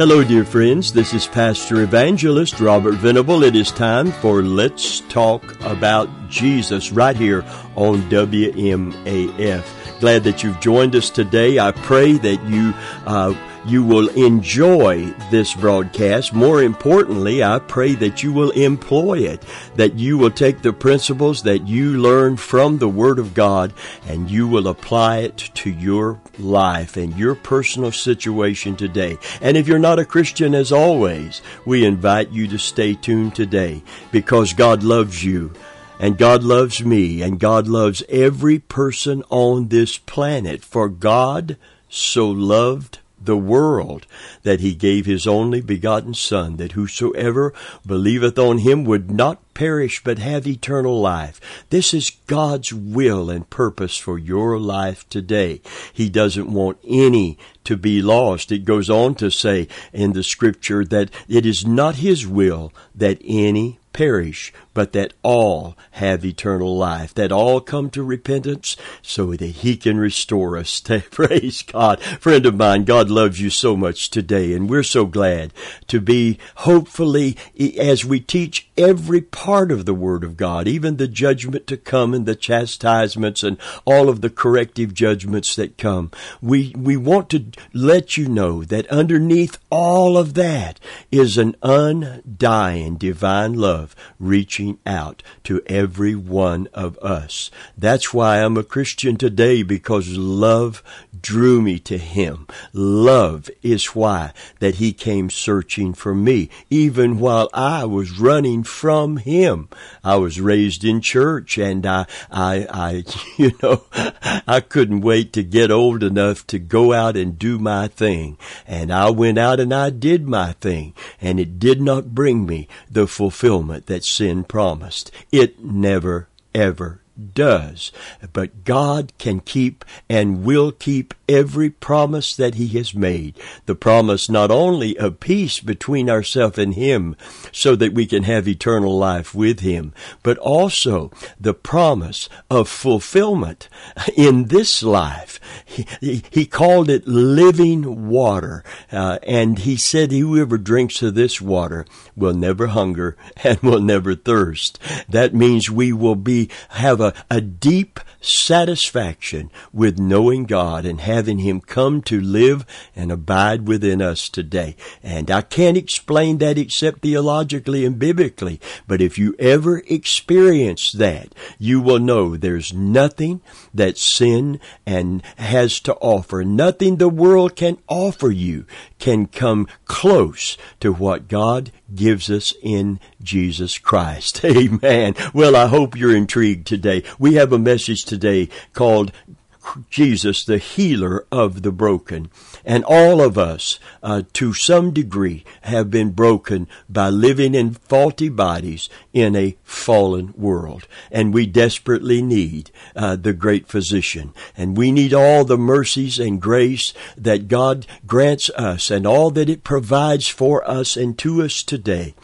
Hello, dear friends. This is Pastor Evangelist Robert Venable. It is time for Let's Talk About Jesus right here on WMAF. Glad that you've joined us today. I pray that you uh, you will enjoy this broadcast. More importantly, I pray that you will employ it, that you will take the principles that you learn from the Word of God and you will apply it to your life and your personal situation today. And if you're not a Christian, as always, we invite you to stay tuned today because God loves you and God loves me and God loves every person on this planet. For God so loved the world that he gave his only begotten Son, that whosoever believeth on him would not perish but have eternal life. This is God's will and purpose for your life today. He doesn't want any to be lost. It goes on to say in the scripture that it is not his will that any perish, but that all have eternal life, that all come to repentance so that He can restore us. Praise God. Friend of mine, God loves you so much today, and we're so glad to be hopefully, as we teach every part of the Word of God, even the judgment to come and the chastisements and all of the corrective judgments that come. We, we want to let you know that underneath all of that is an undying divine love reaching out to every one of us. That's why I'm a Christian today because love drew me to him. Love is why that he came searching for me, even while I was running from him. I was raised in church and I, I, I, you know, I couldn't wait to get old enough to go out and do my thing. And I went out and I did my thing and it did not bring me the fulfillment that sin promised. It never ever does. But God can keep and will keep every promise that He has made. The promise not only of peace between ourselves and Him so that we can have eternal life with Him, but also the promise of fulfillment in this life. He, he called it living water. Uh, and He said, whoever drinks of this water will never hunger and will never thirst. That means we will be, have a, a deep satisfaction with knowing God and having Him come to live and abide within us today. And I can't explain that except theologically and biblically. But if you ever experience that, you will know there's nothing that sin and has to offer, nothing the world can offer you can come close to what God gives us in Jesus Christ. Amen. Well, I hope you're intrigued today. We have a message today called Jesus, the healer of the broken. And all of us, uh, to some degree, have been broken by living in faulty bodies in a fallen world. And we desperately need uh, the great physician. And we need all the mercies and grace that God grants us and all that it provides for us and to us today.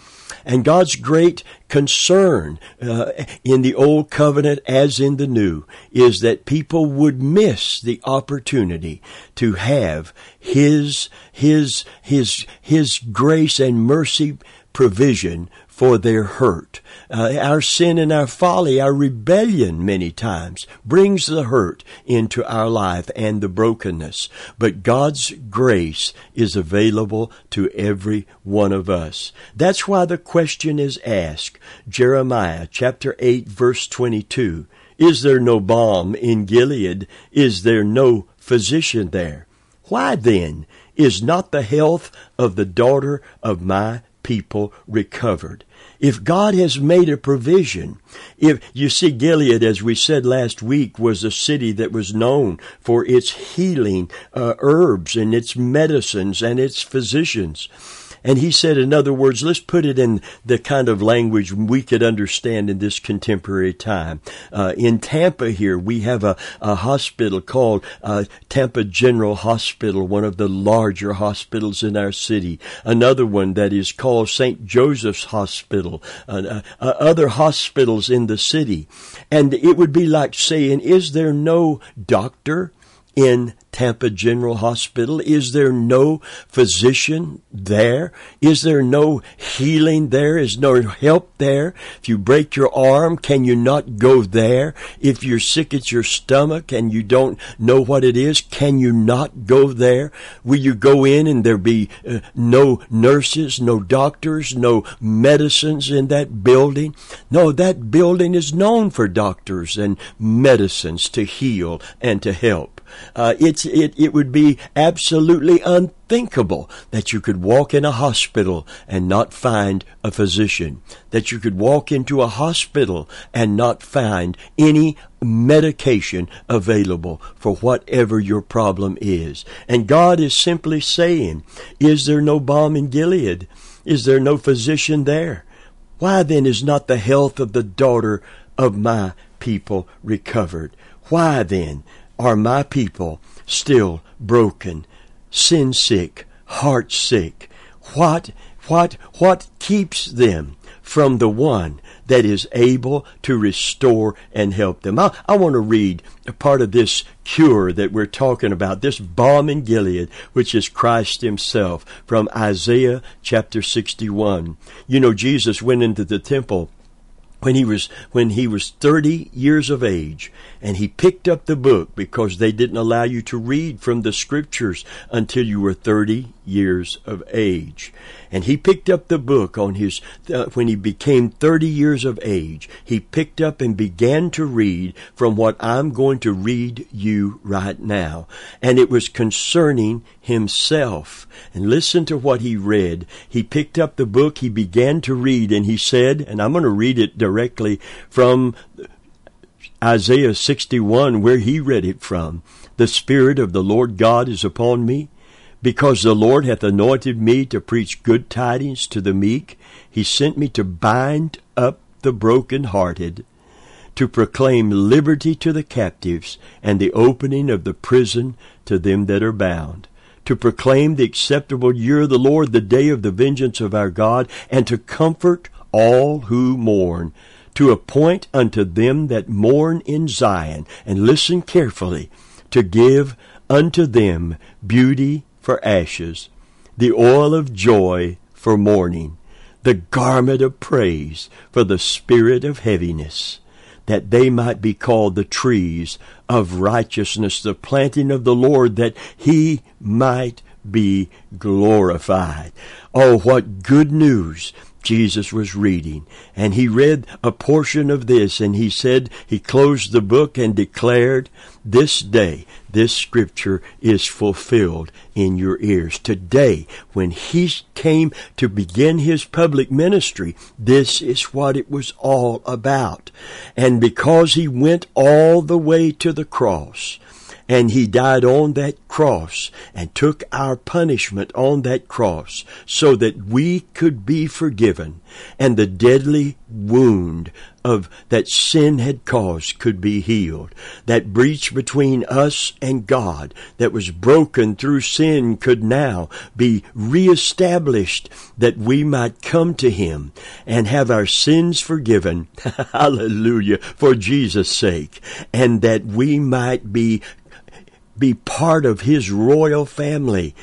And God's great concern uh, in the old covenant as in the new is that people would miss the opportunity to have his his his his grace and mercy provision for their hurt. Uh, our sin and our folly, our rebellion many times brings the hurt into our life and the brokenness. But God's grace is available to every one of us. That's why the question is asked. Jeremiah chapter 8 verse 22. Is there no balm in Gilead? Is there no physician there? Why then is not the health of the daughter of my people recovered. If God has made a provision, if you see Gilead, as we said last week, was a city that was known for its healing uh, herbs and its medicines and its physicians. And he said, in other words, let's put it in the kind of language we could understand in this contemporary time. Uh, in Tampa here, we have a, a hospital called uh, Tampa General Hospital, one of the larger hospitals in our city. Another one that is called St. Joseph's Hospital. Uh, uh, other hospitals in the city. And it would be like saying, is there no doctor in Tampa General Hospital? Is there no physician there? Is there no healing there? Is no help there? If you break your arm, can you not go there? If you're sick at your stomach and you don't know what it is, can you not go there? Will you go in and there be uh, no nurses, no doctors, no medicines in that building? No, that building is known for doctors and medicines to heal and to help. Uh, it's, it, it would be absolutely unthinkable that you could walk in a hospital and not find a physician, that you could walk into a hospital and not find any medication available for whatever your problem is. And God is simply saying, Is there no balm in Gilead? Is there no physician there? Why then is not the health of the daughter of my people recovered? Why then are my people still broken, sin sick, heart sick? What, what, what keeps them from the one that is able to restore and help them? I, I want to read a part of this cure that we're talking about, this balm in Gilead, which is Christ Himself from Isaiah chapter 61. You know, Jesus went into the temple when he was when he was 30 years of age and he picked up the book because they didn't allow you to read from the scriptures until you were 30 years of age. And he picked up the book on his uh, when he became 30 years of age he picked up and began to read from what I'm going to read you right now. And it was concerning himself. And listen to what he read. He picked up the book he began to read and he said and I'm going to read it directly from Isaiah 61 where he read it from the spirit of the Lord God is upon me. Because the Lord hath anointed me to preach good tidings to the meek, he sent me to bind up the broken-hearted, to proclaim liberty to the captives, and the opening of the prison to them that are bound, to proclaim the acceptable year of the Lord, the day of the vengeance of our God, and to comfort all who mourn, to appoint unto them that mourn in Zion, and listen carefully, to give unto them beauty for ashes, the oil of joy for mourning, the garment of praise for the spirit of heaviness, that they might be called the trees of righteousness, the planting of the Lord, that he might be glorified. Oh, what good news Jesus was reading. And he read a portion of this and he said, he closed the book and declared, this day, this scripture is fulfilled in your ears. Today, when he came to begin his public ministry, this is what it was all about. And because he went all the way to the cross, and he died on that cross and took our punishment on that cross so that we could be forgiven and the deadly wound of that sin had caused could be healed. That breach between us and God that was broken through sin could now be reestablished that we might come to Him and have our sins forgiven. Hallelujah. For Jesus' sake. And that we might be be part of his royal family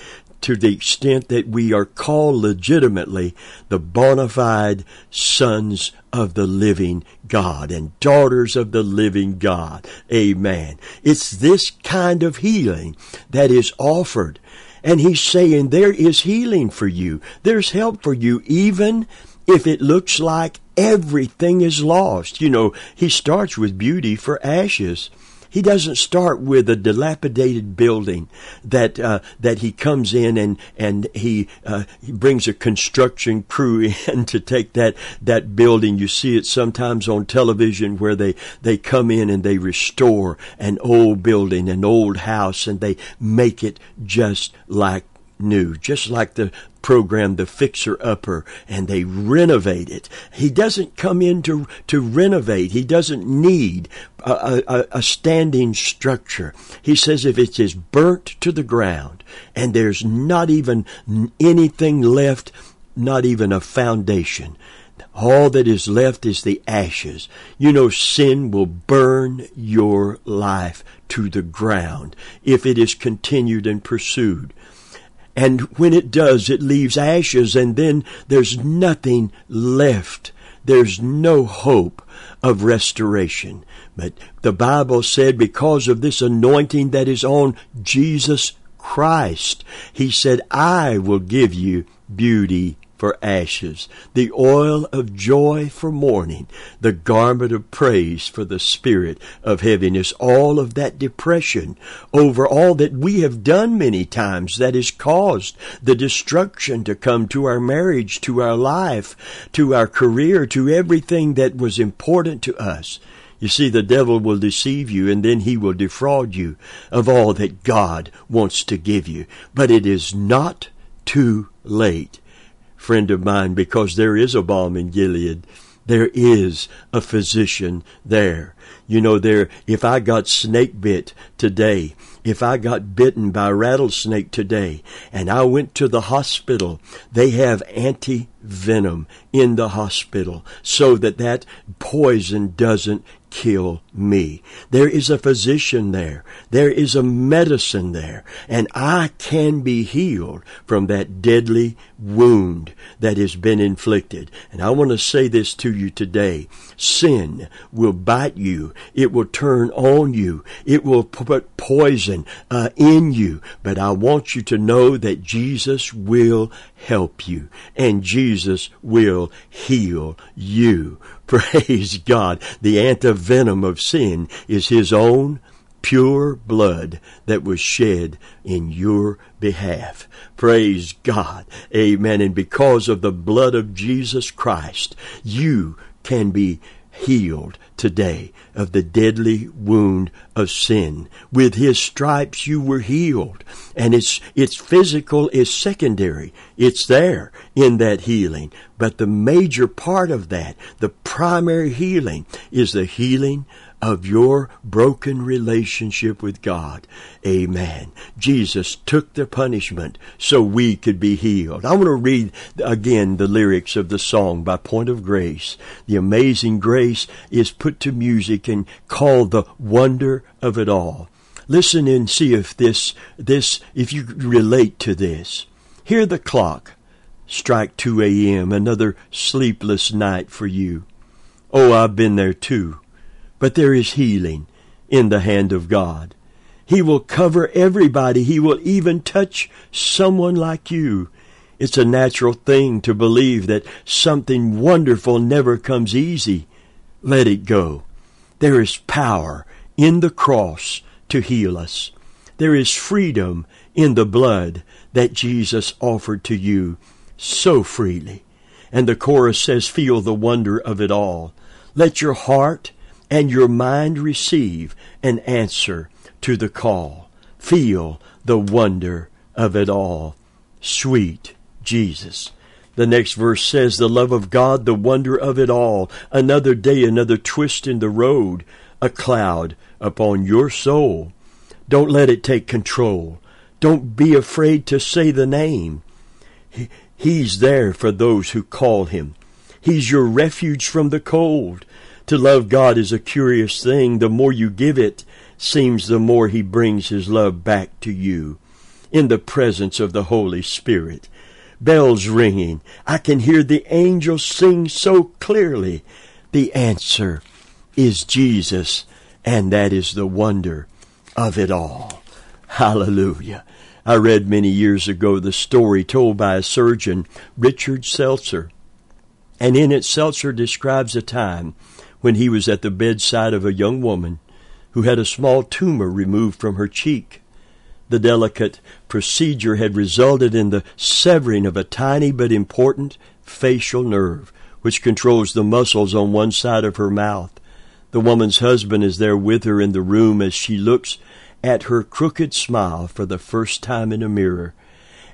to the extent that we are called legitimately the bona fide sons of the living God and daughters of the living God. Amen. It's this kind of healing that is offered. And he's saying there is healing for you. There's help for you even if it looks like everything is lost. You know, he starts with beauty for ashes. He doesn't start with a dilapidated building that uh, that he comes in and and he, uh, he brings a construction crew in to take that that building. You see it sometimes on television where they they come in and they restore an old building, an old house, and they make it just like new, just like the program, The Fixer Upper, and they renovate it. He doesn't come in to, to renovate. He doesn't need a, a, a standing structure. He says if it is burnt to the ground and there's not even anything left, not even a foundation, all that is left is the ashes. You know, sin will burn your life to the ground if it is continued and pursued. And when it does, it leaves ashes and then there's nothing left. There's no hope of restoration. But the Bible said because of this anointing that is on Jesus Christ, He said, I will give you beauty for ashes, the oil of joy for mourning, the garment of praise for the spirit of heaviness, all of that depression over all that we have done many times that has caused the destruction to come to our marriage, to our life, to our career, to everything that was important to us. You see, the devil will deceive you and then he will defraud you of all that God wants to give you. But it is not too late friend of mine, because there is a balm in Gilead. There is a physician there. You know, there, if I got snake bit today, if I got bitten by a rattlesnake today and I went to the hospital, they have anti venom in the hospital so that that poison doesn't kill me. There is a physician there. There is a medicine there. And I can be healed from that deadly wound that has been inflicted. And I want to say this to you today. Sin will bite you. It will turn on you. It will put poison uh, in you. But I want you to know that Jesus will help you and Jesus will heal you. Praise God. The antivenom of sin is His own pure blood that was shed in your behalf. Praise God. Amen. And because of the blood of Jesus Christ, you can be healed today of the deadly wound of sin. With his stripes you were healed. And it's, it's physical is secondary. It's there in that healing. But the major part of that, the primary healing, is the healing of your broken relationship with God. Amen. Jesus took the punishment so we could be healed. I want to read again the lyrics of the song by Point of Grace. The amazing grace is put to music and called the wonder of it all. Listen and see if this, this, if you relate to this. Hear the clock strike 2 a.m., another sleepless night for you. Oh, I've been there too. But there is healing in the hand of God. He will cover everybody. He will even touch someone like you. It's a natural thing to believe that something wonderful never comes easy. Let it go. There is power in the cross to heal us. There is freedom in the blood that Jesus offered to you so freely. And the chorus says, feel the wonder of it all. Let your heart and your mind receive an answer to the call. Feel the wonder of it all. Sweet Jesus. The next verse says, The love of God, the wonder of it all. Another day, another twist in the road, a cloud upon your soul. Don't let it take control. Don't be afraid to say the name. he's there for those who call him. He's your refuge from the cold. To love God is a curious thing. The more you give it, seems the more He brings His love back to you in the presence of the Holy Spirit. Bells ringing. I can hear the angels sing so clearly. The answer is Jesus, and that is the wonder of it all. Hallelujah. I read many years ago the story told by a surgeon, Richard Selzer, And in it, Selzer describes a time when he was at the bedside of a young woman who had a small tumor removed from her cheek. The delicate procedure had resulted in the severing of a tiny but important facial nerve, which controls the muscles on one side of her mouth. The woman's husband is there with her in the room as she looks at her crooked smile for the first time in a mirror.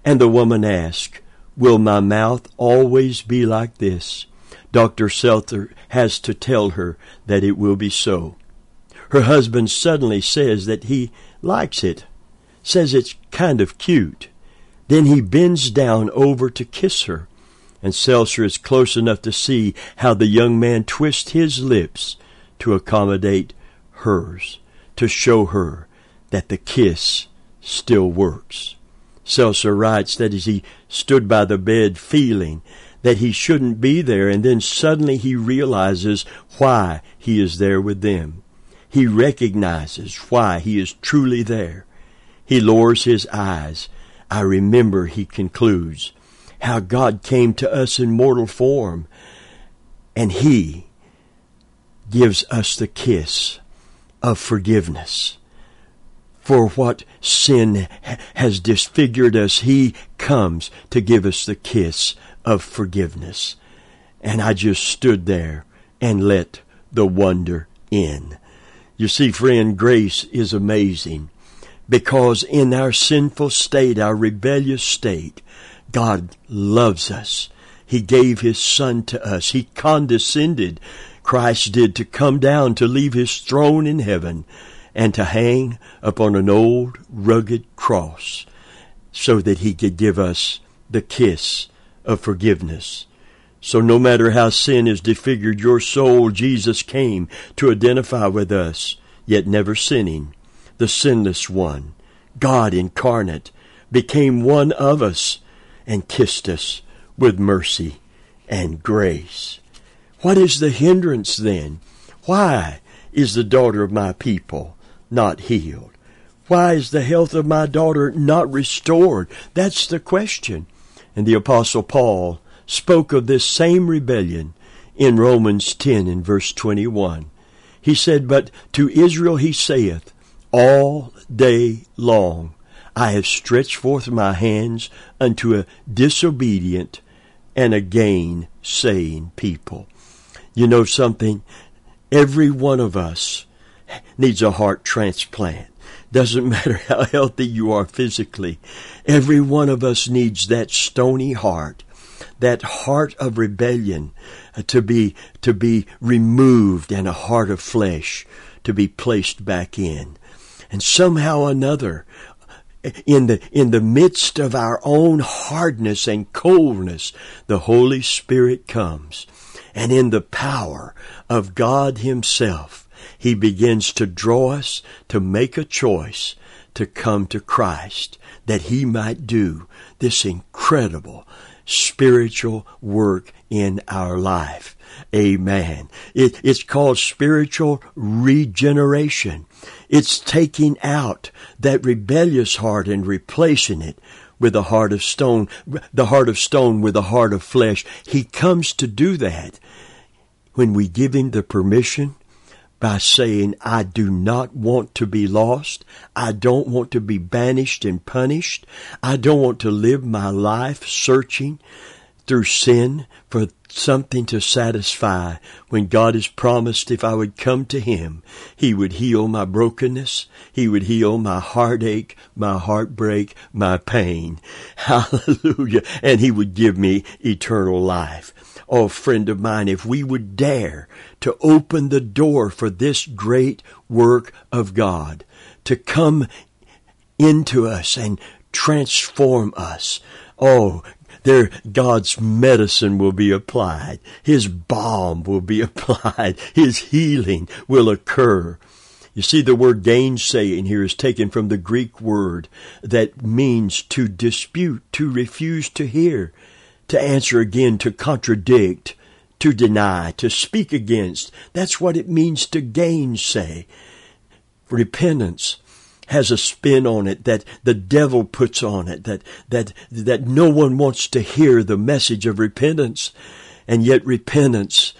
And the woman asks, Will my mouth always be like this? Dr. Selzer has to tell her that it will be so. Her husband suddenly says that he likes it, says it's kind of cute. Then he bends down over to kiss her. And Selzer is close enough to see how the young man twists his lips to accommodate hers, to show her that the kiss still works. Selzer writes that as he stood by the bed feeling that he shouldn't be there, and then suddenly he realizes why he is there with them. He recognizes why he is truly there. He lowers his eyes. I remember, he concludes, how God came to us in mortal form, and he gives us the kiss of forgiveness. For what sin has disfigured us, he comes to give us the kiss of forgiveness. And I just stood there and let the wonder in. You see, friend, grace is amazing because in our sinful state, our rebellious state, God loves us. He gave His Son to us. He condescended, Christ did, to come down to leave His throne in heaven and to hang upon an old rugged cross so that He could give us the kiss of forgiveness. So no matter how sin has disfigured your soul, Jesus came to identify with us, yet never sinning, the sinless one, God incarnate, became one of us and kissed us with mercy and grace. What is the hindrance then? Why is the daughter of my people not healed? Why is the health of my daughter not restored? That's the question. And the apostle Paul spoke of this same rebellion in Romans 10 and verse 21. He said, But to Israel he saith, All day long I have stretched forth my hands unto a disobedient and a gainsaying people. You know something? Every one of us needs a heart transplant. Doesn't matter how healthy you are physically. Every one of us needs that stony heart, that heart of rebellion uh, to be, to be removed and a heart of flesh to be placed back in. And somehow another, in the, in the midst of our own hardness and coldness, the Holy Spirit comes. And in the power of God Himself, he begins to draw us to make a choice to come to Christ that He might do this incredible spiritual work in our life. Amen. It, it's called spiritual regeneration. It's taking out that rebellious heart and replacing it with a heart of stone, the heart of stone with a heart of flesh. He comes to do that when we give him the permission by saying, I do not want to be lost. I don't want to be banished and punished. I don't want to live my life searching through sin for something to satisfy when God has promised if I would come to Him, He would heal my brokenness. He would heal my heartache, my heartbreak, my pain. Hallelujah. And He would give me eternal life. Oh, friend of mine, if we would dare to open the door for this great work of God to come into us and transform us. Oh, there God's medicine will be applied. His balm will be applied. His healing will occur. You see, the word gainsaying here is taken from the Greek word that means to dispute, to refuse to hear to answer again, to contradict, to deny, to speak against. That's what it means to gainsay. Repentance has a spin on it that the devil puts on it, that, that, that no one wants to hear the message of repentance. And yet repentance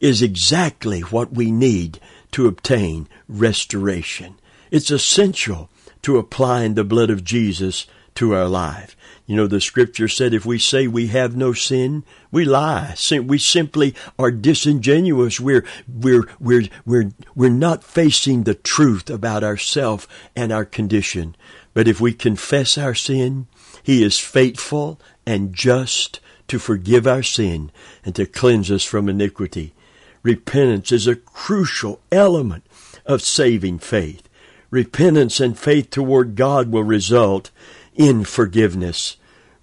is exactly what we need to obtain restoration. It's essential to applying the blood of Jesus to our life. You know, the scripture said if we say we have no sin, we lie. We simply are disingenuous. We're, we're, we're, we're, we're not facing the truth about ourself and our condition. But if we confess our sin, He is faithful and just to forgive our sin and to cleanse us from iniquity. Repentance is a crucial element of saving faith. Repentance and faith toward God will result in forgiveness.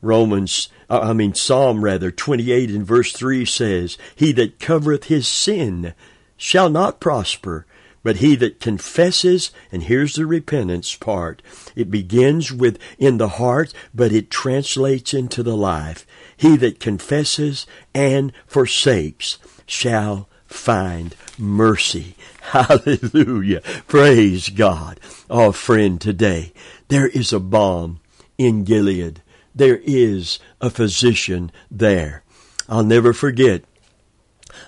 Romans uh, I mean, Psalm rather, 28 and verse 3 says, He that covereth his sin shall not prosper, but he that confesses, and here's the repentance part, it begins with in the heart, but it translates into the life. He that confesses and forsakes shall find mercy. Hallelujah. Praise God. Oh, friend, today there is a balm in Gilead. There is a physician there. I'll never forget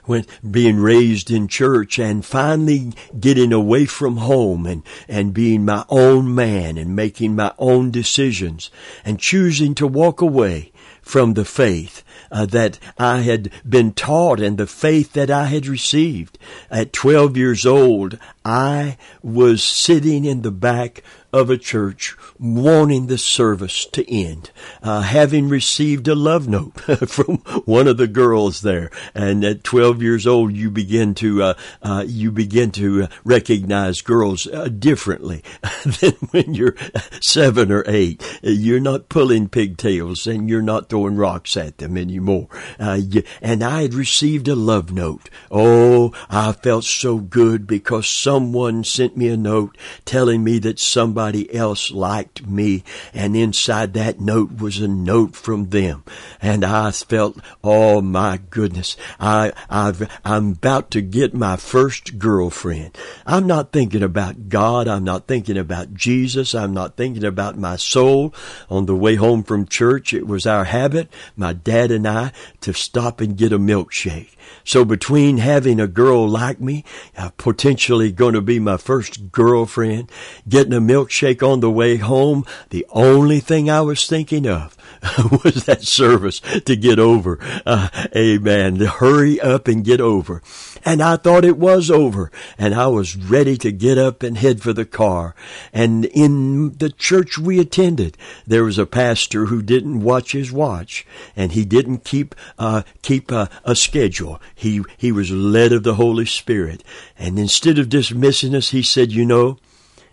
when being raised in church and finally getting away from home and, and being my own man and making my own decisions and choosing to walk away from the faith uh, that I had been taught and the faith that I had received. At 12 years old, I was sitting in the back of a church wanting the service to end, uh, having received a love note from one of the girls there. And at 12 years old, you begin to, uh, uh, you begin to recognize girls uh, differently than when you're seven or eight. You're not pulling pigtails and you're not throwing rocks at them anymore. Uh, and I had received a love note. Oh, I felt so good because someone sent me a note telling me that somebody else liked me. And inside that note was a note from them. And I felt, oh my goodness, I, I've, I'm about to get my first girlfriend. I'm not thinking about God. I'm not thinking about Jesus. I'm not thinking about my soul. On the way home from church, it was our habit, my dad and I, to stop and get a milkshake. So between having a girl like me, uh, potentially going to be my first girlfriend, getting a milkshake on the way home, the only thing I was thinking of was that service to get over. Uh, amen. Hurry up and get over. And I thought it was over. And I was ready to get up and head for the car. And in the church we attended, there was a pastor who didn't watch his watch and he didn't keep, uh, keep a schedule. He, he was led of the Holy Spirit. And instead of dismissing us, he said, you know,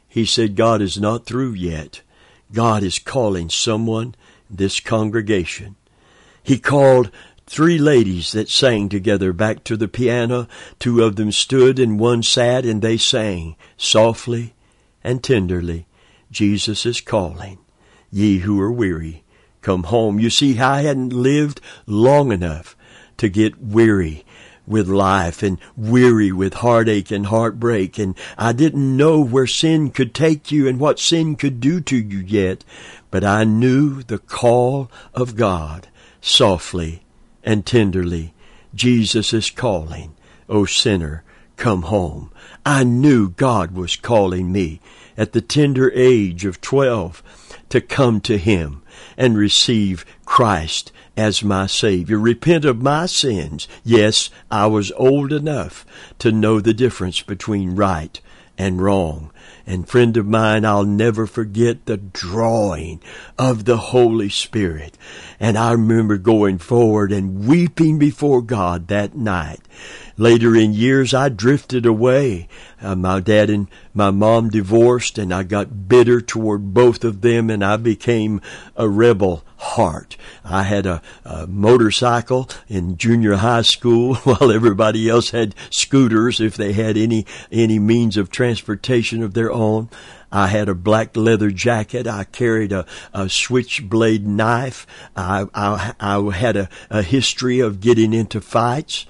he said, God is not through yet. God is calling someone, this congregation. He called three ladies that sang together back to the piano. Two of them stood and one sat and they sang softly and tenderly. Jesus is calling. Ye who are weary, come home. You see, I hadn't lived long enough to get weary with life and weary with heartache and heartbreak. And I didn't know where sin could take you and what sin could do to you yet, but I knew the call of God softly and tenderly. Jesus is calling. O sinner, come home. I knew God was calling me at the tender age of twelve to come to Him and receive Christ as my Savior. Repent of my sins. Yes, I was old enough to know the difference between right and wrong. And friend of mine, I'll never forget the drawing of the Holy Spirit. And I remember going forward and weeping before God that night. Later in years, I drifted away. Uh, my dad and my mom divorced and I got bitter toward both of them and I became a rebel heart. I had a, a, motorcycle in junior high school while everybody else had scooters if they had any, any means of transportation of their own. I had a black leather jacket. I carried a, a switchblade knife. I, I, I had a, a history of getting into fights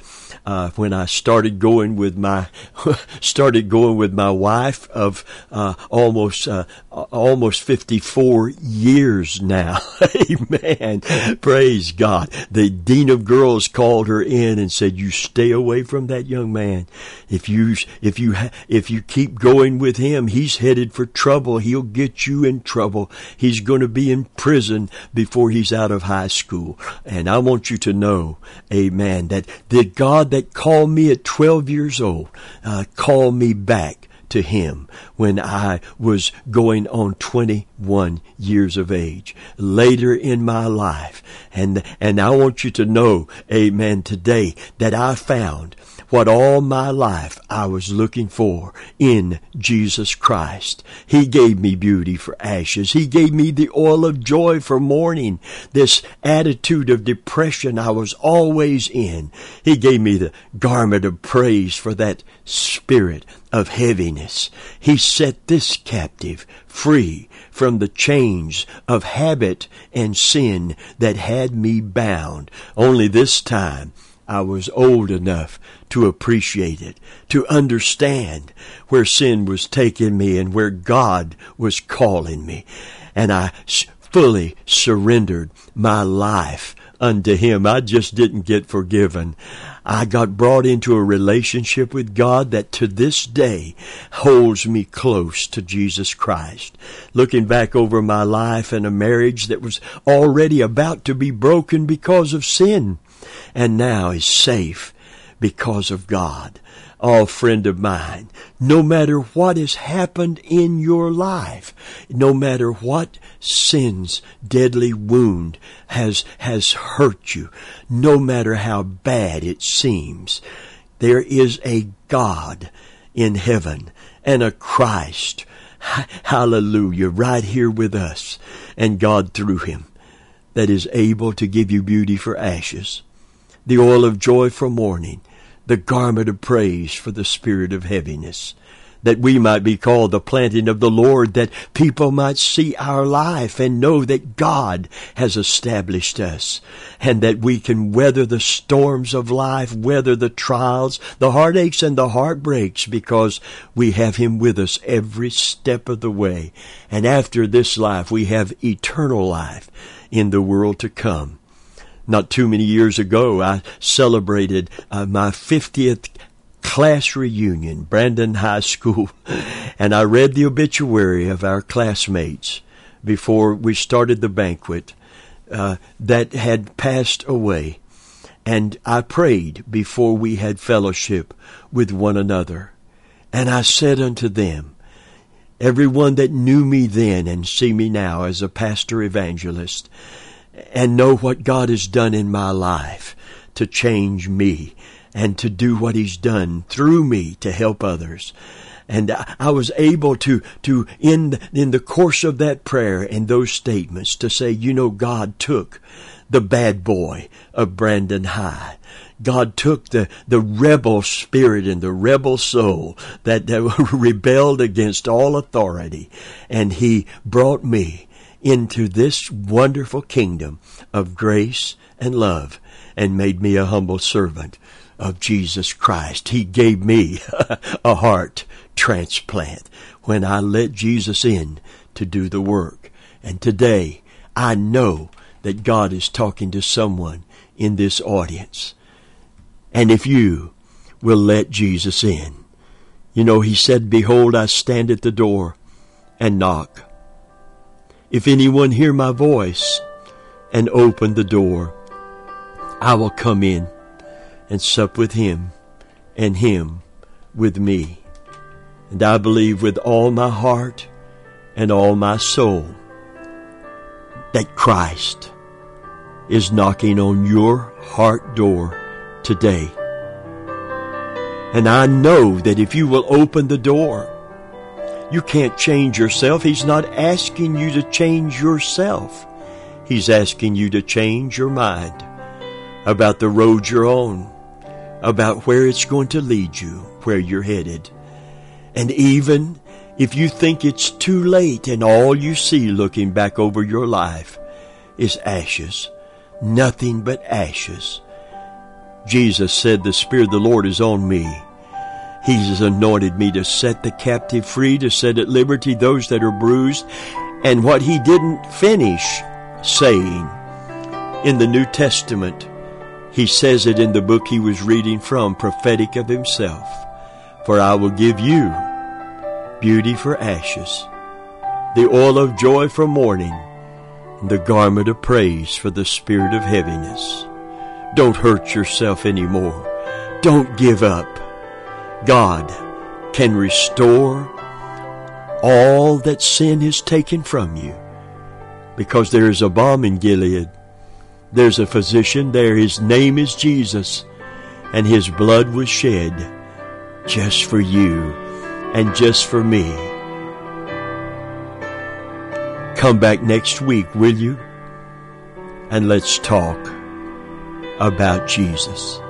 uh, when I started going with my started going with my wife of uh, almost uh, almost 54 years now. Amen. Praise God. The dean of girls called her in and said, "You stay away from that young man. If you if you if you keep going with him, he's headed for trouble. He'll get you in trouble. He's going to be in prison before he's out of high school." And I want you to know, Amen, that the God that called me at 12 years old uh, called me back to Him when I was going on 21 years of age. Later in my life, and, and I want you to know, amen, today that I found what all my life I was looking for in Jesus Christ. He gave me beauty for ashes. He gave me the oil of joy for mourning. This attitude of depression I was always in. He gave me the garment of praise for that spirit of heaviness. He set this captive free from the chains of habit and sin that had me bound. Only this time I was old enough to appreciate it, to understand where sin was taking me and where God was calling me. And I fully surrendered my life unto Him. I just didn't get forgiven. I got brought into a relationship with God that to this day holds me close to Jesus Christ. Looking back over my life and a marriage that was already about to be broken because of sin and now is safe because of God. Oh, friend of mine, no matter what has happened in your life, no matter what sin's deadly wound has, has hurt you, no matter how bad it seems, there is a God in heaven and a Christ, hallelujah, right here with us, and God through him that is able to give you beauty for ashes the oil of joy for mourning, the garment of praise for the spirit of heaviness, that we might be called the planting of the Lord, that people might see our life and know that God has established us, and that we can weather the storms of life, weather the trials, the heartaches and the heartbreaks, because we have Him with us every step of the way. And after this life, we have eternal life in the world to come not too many years ago, I celebrated uh, my 50th class reunion, Brandon High School, and I read the obituary of our classmates before we started the banquet uh, that had passed away. And I prayed before we had fellowship with one another. And I said unto them, everyone that knew me then and see me now as a pastor evangelist, and know what God has done in my life to change me and to do what He's done through me to help others. And I was able to, to, in, in the course of that prayer and those statements to say, you know, God took the bad boy of Brandon High. God took the, the rebel spirit and the rebel soul that, that rebelled against all authority and He brought me into this wonderful kingdom of grace and love and made me a humble servant of Jesus Christ. He gave me a heart transplant when I let Jesus in to do the work. And today I know that God is talking to someone in this audience. And if you will let Jesus in, you know, he said, Behold, I stand at the door and knock. If anyone hear my voice and open the door, I will come in and sup with him and him with me. And I believe with all my heart and all my soul that Christ is knocking on your heart door today. And I know that if you will open the door, you can't change yourself. He's not asking you to change yourself. He's asking you to change your mind about the road you're on, about where it's going to lead you, where you're headed. And even if you think it's too late and all you see looking back over your life is ashes, nothing but ashes. Jesus said, the Spirit of the Lord is on me He's anointed me to set the captive free, to set at liberty those that are bruised. And what he didn't finish saying in the New Testament, he says it in the book he was reading from, prophetic of himself. For I will give you beauty for ashes, the oil of joy for mourning, and the garment of praise for the spirit of heaviness. Don't hurt yourself anymore. Don't give up. God can restore all that sin has taken from you. Because there is a balm in Gilead. There's a physician there. His name is Jesus. And his blood was shed just for you and just for me. Come back next week, will you? And let's talk about Jesus.